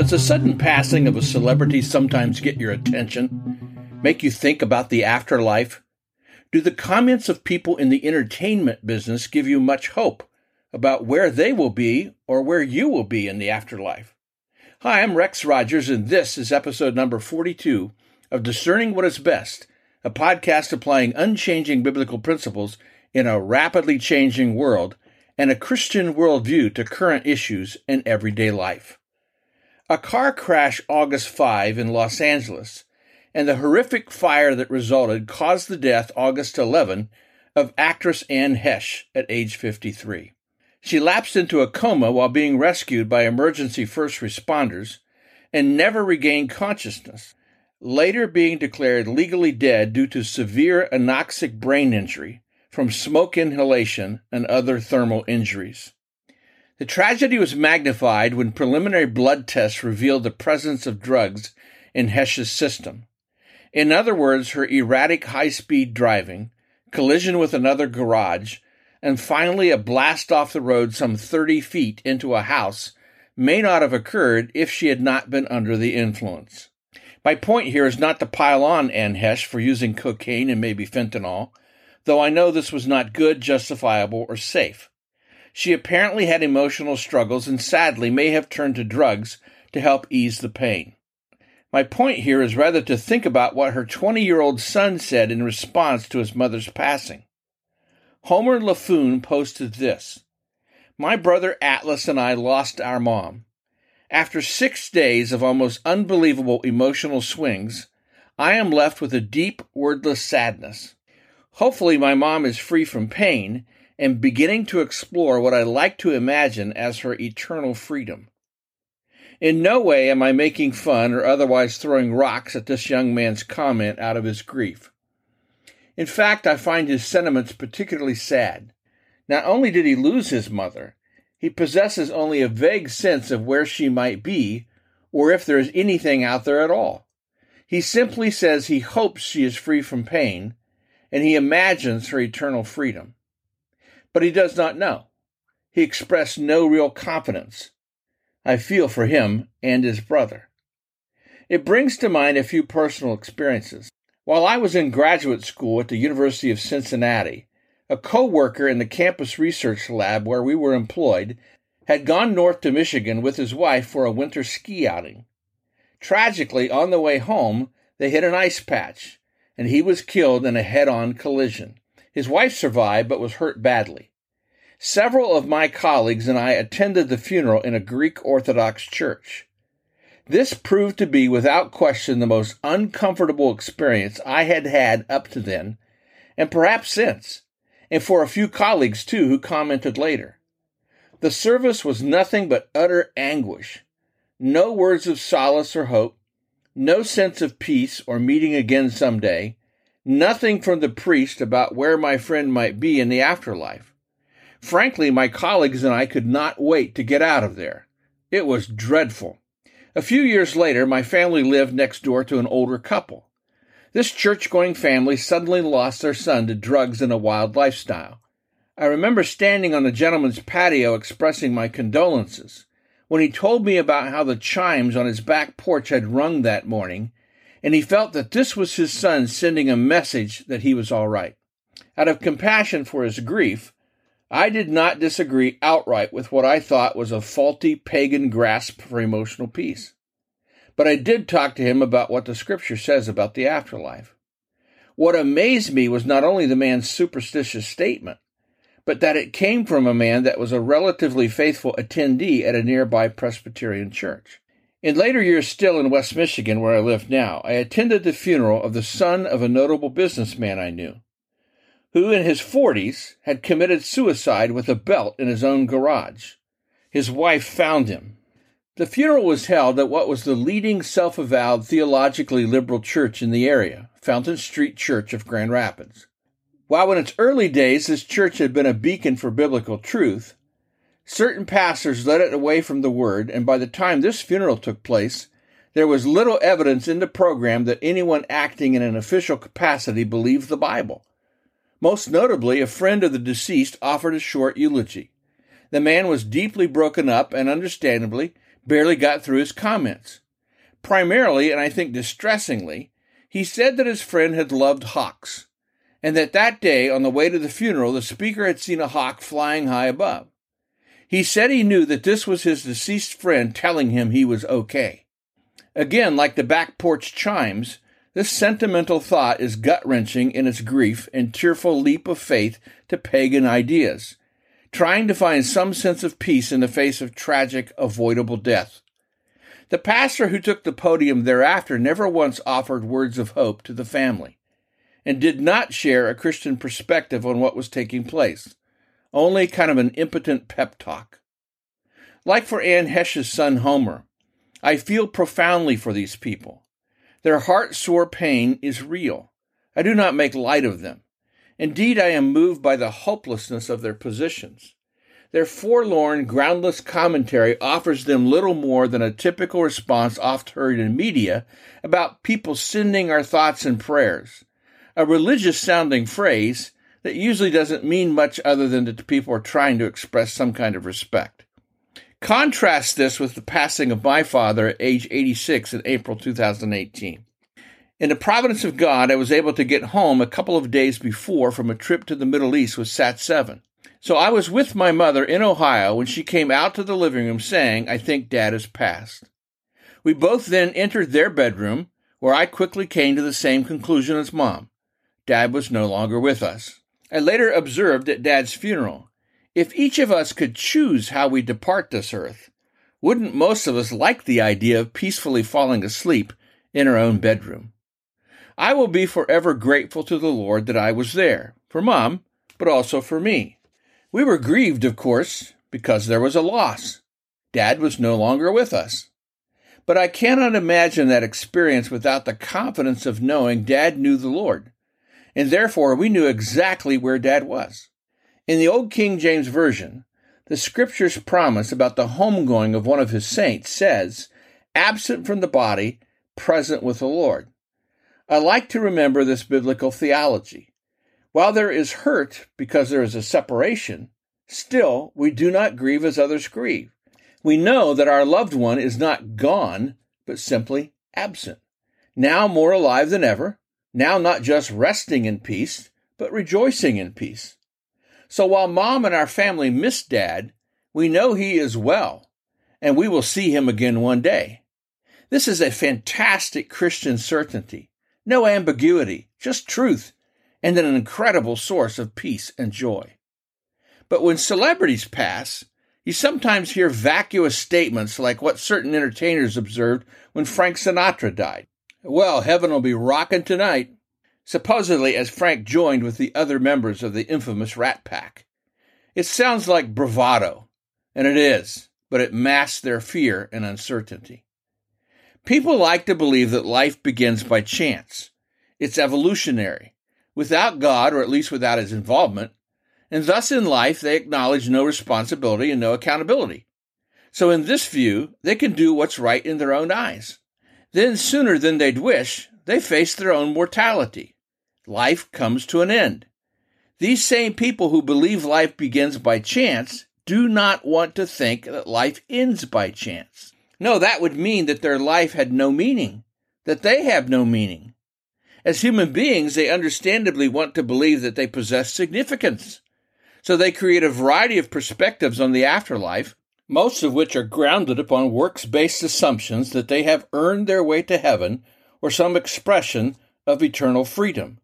Does the sudden passing of a celebrity sometimes get your attention? Make you think about the afterlife? Do the comments of people in the entertainment business give you much hope about where they will be or where you will be in the afterlife? Hi, I'm Rex Rogers, and this is episode number 42 of Discerning What is Best, a podcast applying unchanging biblical principles in a rapidly changing world and a Christian worldview to current issues in everyday life. A car crash August 5 in Los Angeles and the horrific fire that resulted caused the death August 11 of actress Anne Heche at age 53. She lapsed into a coma while being rescued by emergency first responders and never regained consciousness, later being declared legally dead due to severe anoxic brain injury from smoke inhalation and other thermal injuries. The tragedy was magnified when preliminary blood tests revealed the presence of drugs in Heche's system. In other words, her erratic high speed driving, collision with another garage, and finally a blast off the road some 30 feet into a house may not have occurred if she had not been under the influence. My point here is not to pile on Anne Heche for using cocaine and maybe fentanyl, though I know this was not good, justifiable, or safe. She apparently had emotional struggles and sadly may have turned to drugs to help ease the pain. My point here is rather to think about what her 20 year old son said in response to his mother's passing. Homer Laffoon posted this My brother Atlas and I lost our mom. After six days of almost unbelievable emotional swings, I am left with a deep, wordless sadness. Hopefully, my mom is free from pain and beginning to explore what I like to imagine as her eternal freedom. In no way am I making fun or otherwise throwing rocks at this young man's comment out of his grief. In fact, I find his sentiments particularly sad. Not only did he lose his mother, he possesses only a vague sense of where she might be or if there is anything out there at all. He simply says he hopes she is free from pain and he imagines her eternal freedom but he does not know. He expressed no real confidence. I feel for him and his brother. It brings to mind a few personal experiences. While I was in graduate school at the University of Cincinnati, a co-worker in the campus research lab where we were employed had gone north to Michigan with his wife for a winter ski outing. Tragically, on the way home, they hit an ice patch, and he was killed in a head-on collision. His wife survived but was hurt badly. Several of my colleagues and I attended the funeral in a Greek Orthodox church. This proved to be without question the most uncomfortable experience I had had up to then, and perhaps since, and for a few colleagues too who commented later. The service was nothing but utter anguish. No words of solace or hope, no sense of peace or meeting again someday, Nothing from the priest about where my friend might be in the afterlife. Frankly, my colleagues and I could not wait to get out of there. It was dreadful. A few years later, my family lived next door to an older couple. This church going family suddenly lost their son to drugs and a wild lifestyle. I remember standing on the gentleman's patio expressing my condolences when he told me about how the chimes on his back porch had rung that morning and he felt that this was his son sending a message that he was all right. Out of compassion for his grief, I did not disagree outright with what I thought was a faulty pagan grasp for emotional peace. But I did talk to him about what the scripture says about the afterlife. What amazed me was not only the man's superstitious statement, but that it came from a man that was a relatively faithful attendee at a nearby Presbyterian church. In later years, still in West Michigan, where I live now, I attended the funeral of the son of a notable businessman I knew, who in his 40s had committed suicide with a belt in his own garage. His wife found him. The funeral was held at what was the leading self avowed theologically liberal church in the area, Fountain Street Church of Grand Rapids. While in its early days this church had been a beacon for biblical truth, Certain pastors led it away from the word, and by the time this funeral took place, there was little evidence in the program that anyone acting in an official capacity believed the Bible. Most notably, a friend of the deceased offered a short eulogy. The man was deeply broken up and, understandably, barely got through his comments. Primarily, and I think distressingly, he said that his friend had loved hawks, and that that day, on the way to the funeral, the speaker had seen a hawk flying high above. He said he knew that this was his deceased friend telling him he was okay. Again, like the back porch chimes, this sentimental thought is gut wrenching in its grief and tearful leap of faith to pagan ideas, trying to find some sense of peace in the face of tragic, avoidable death. The pastor who took the podium thereafter never once offered words of hope to the family and did not share a Christian perspective on what was taking place, only kind of an impotent pep talk. Like for Anne Heche's son Homer, I feel profoundly for these people. Their heart sore pain is real. I do not make light of them. Indeed, I am moved by the hopelessness of their positions. Their forlorn, groundless commentary offers them little more than a typical response oft heard in media about people sending our thoughts and prayers, a religious sounding phrase that usually doesn't mean much other than that people are trying to express some kind of respect. Contrast this with the passing of my father at age 86 in April 2018. In the providence of God, I was able to get home a couple of days before from a trip to the Middle East with Sat 7. So I was with my mother in Ohio when she came out to the living room saying, I think dad has passed. We both then entered their bedroom, where I quickly came to the same conclusion as mom. Dad was no longer with us. I later observed at dad's funeral, if each of us could choose how we depart this earth, wouldn't most of us like the idea of peacefully falling asleep in our own bedroom? I will be forever grateful to the Lord that I was there, for mom, but also for me. We were grieved, of course, because there was a loss. Dad was no longer with us. But I cannot imagine that experience without the confidence of knowing Dad knew the Lord, and therefore we knew exactly where Dad was. In the Old King James Version, the scripture's promise about the homegoing of one of his saints says, absent from the body, present with the Lord. I like to remember this biblical theology. While there is hurt because there is a separation, still we do not grieve as others grieve. We know that our loved one is not gone, but simply absent. Now more alive than ever, now not just resting in peace, but rejoicing in peace. So while mom and our family miss dad, we know he is well, and we will see him again one day. This is a fantastic Christian certainty. No ambiguity, just truth and an incredible source of peace and joy. But when celebrities pass, you sometimes hear vacuous statements like what certain entertainers observed when Frank Sinatra died. Well, heaven will be rockin' tonight, supposedly as Frank joined with the other members of the infamous Rat Pack. It sounds like bravado, and it is, but it masks their fear and uncertainty. People like to believe that life begins by chance. It's evolutionary, without God, or at least without his involvement, and thus in life they acknowledge no responsibility and no accountability. So in this view, they can do what's right in their own eyes. Then, sooner than they'd wish, they face their own mortality. Life comes to an end. These same people who believe life begins by chance do not want to think that life ends by chance. No, that would mean that their life had no meaning, that they have no meaning, as human beings, they understandably want to believe that they possess significance. So they create a variety of perspectives on the afterlife, most of which are grounded upon works based assumptions that they have earned their way to heaven or some expression of eternal freedom.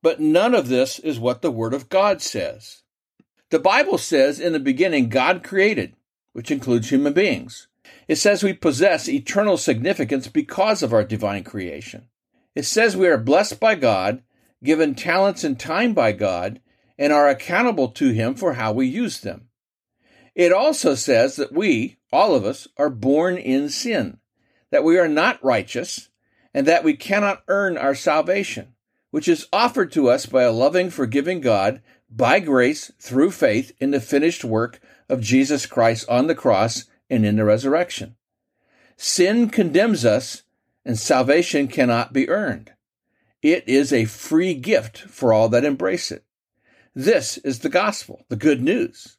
But none of this is what the Word of God says. The Bible says in the beginning, God created, which includes human beings. It says we possess eternal significance because of our divine creation. It says we are blessed by God, given talents and time by God, and are accountable to Him for how we use them. It also says that we, all of us, are born in sin, that we are not righteous, and that we cannot earn our salvation, which is offered to us by a loving, forgiving God by grace through faith in the finished work of Jesus Christ on the cross and in the resurrection. Sin condemns us and salvation cannot be earned. It is a free gift for all that embrace it. This is the gospel, the good news.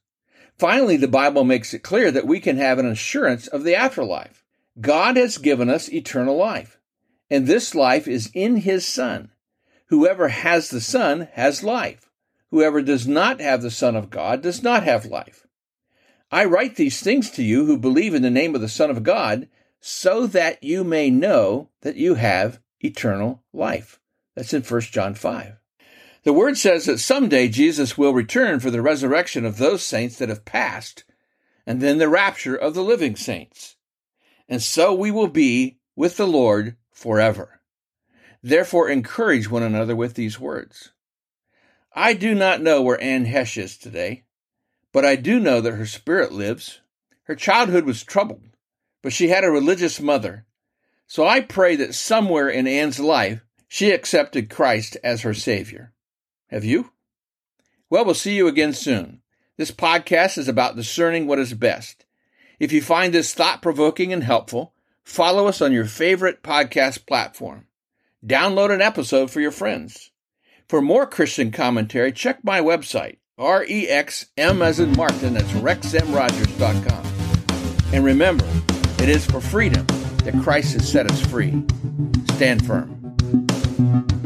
Finally, the Bible makes it clear that we can have an assurance of the afterlife. God has given us eternal life, and this life is in His Son. Whoever has the Son has life. Whoever does not have the Son of God does not have life. I write these things to you who believe in the name of the Son of God, so that you may know that you have eternal life. That's in 1 John 5. The word says that someday Jesus will return for the resurrection of those saints that have passed, and then the rapture of the living saints. And so we will be with the Lord forever. Therefore, encourage one another with these words. I do not know where Anne Heche is today, but I do know that her spirit lives. Her childhood was troubled, but she had a religious mother. So I pray that somewhere in Anne's life, she accepted Christ as her Savior. Have you? Well, we'll see you again soon. This podcast is about discerning what is best. If you find this thought provoking and helpful, follow us on your favorite podcast platform. Download an episode for your friends. For more Christian commentary, check my website, R-E-X-M as in Martin, that's rexmrogers.com. And remember, it is for freedom that Christ has set us free. Stand firm.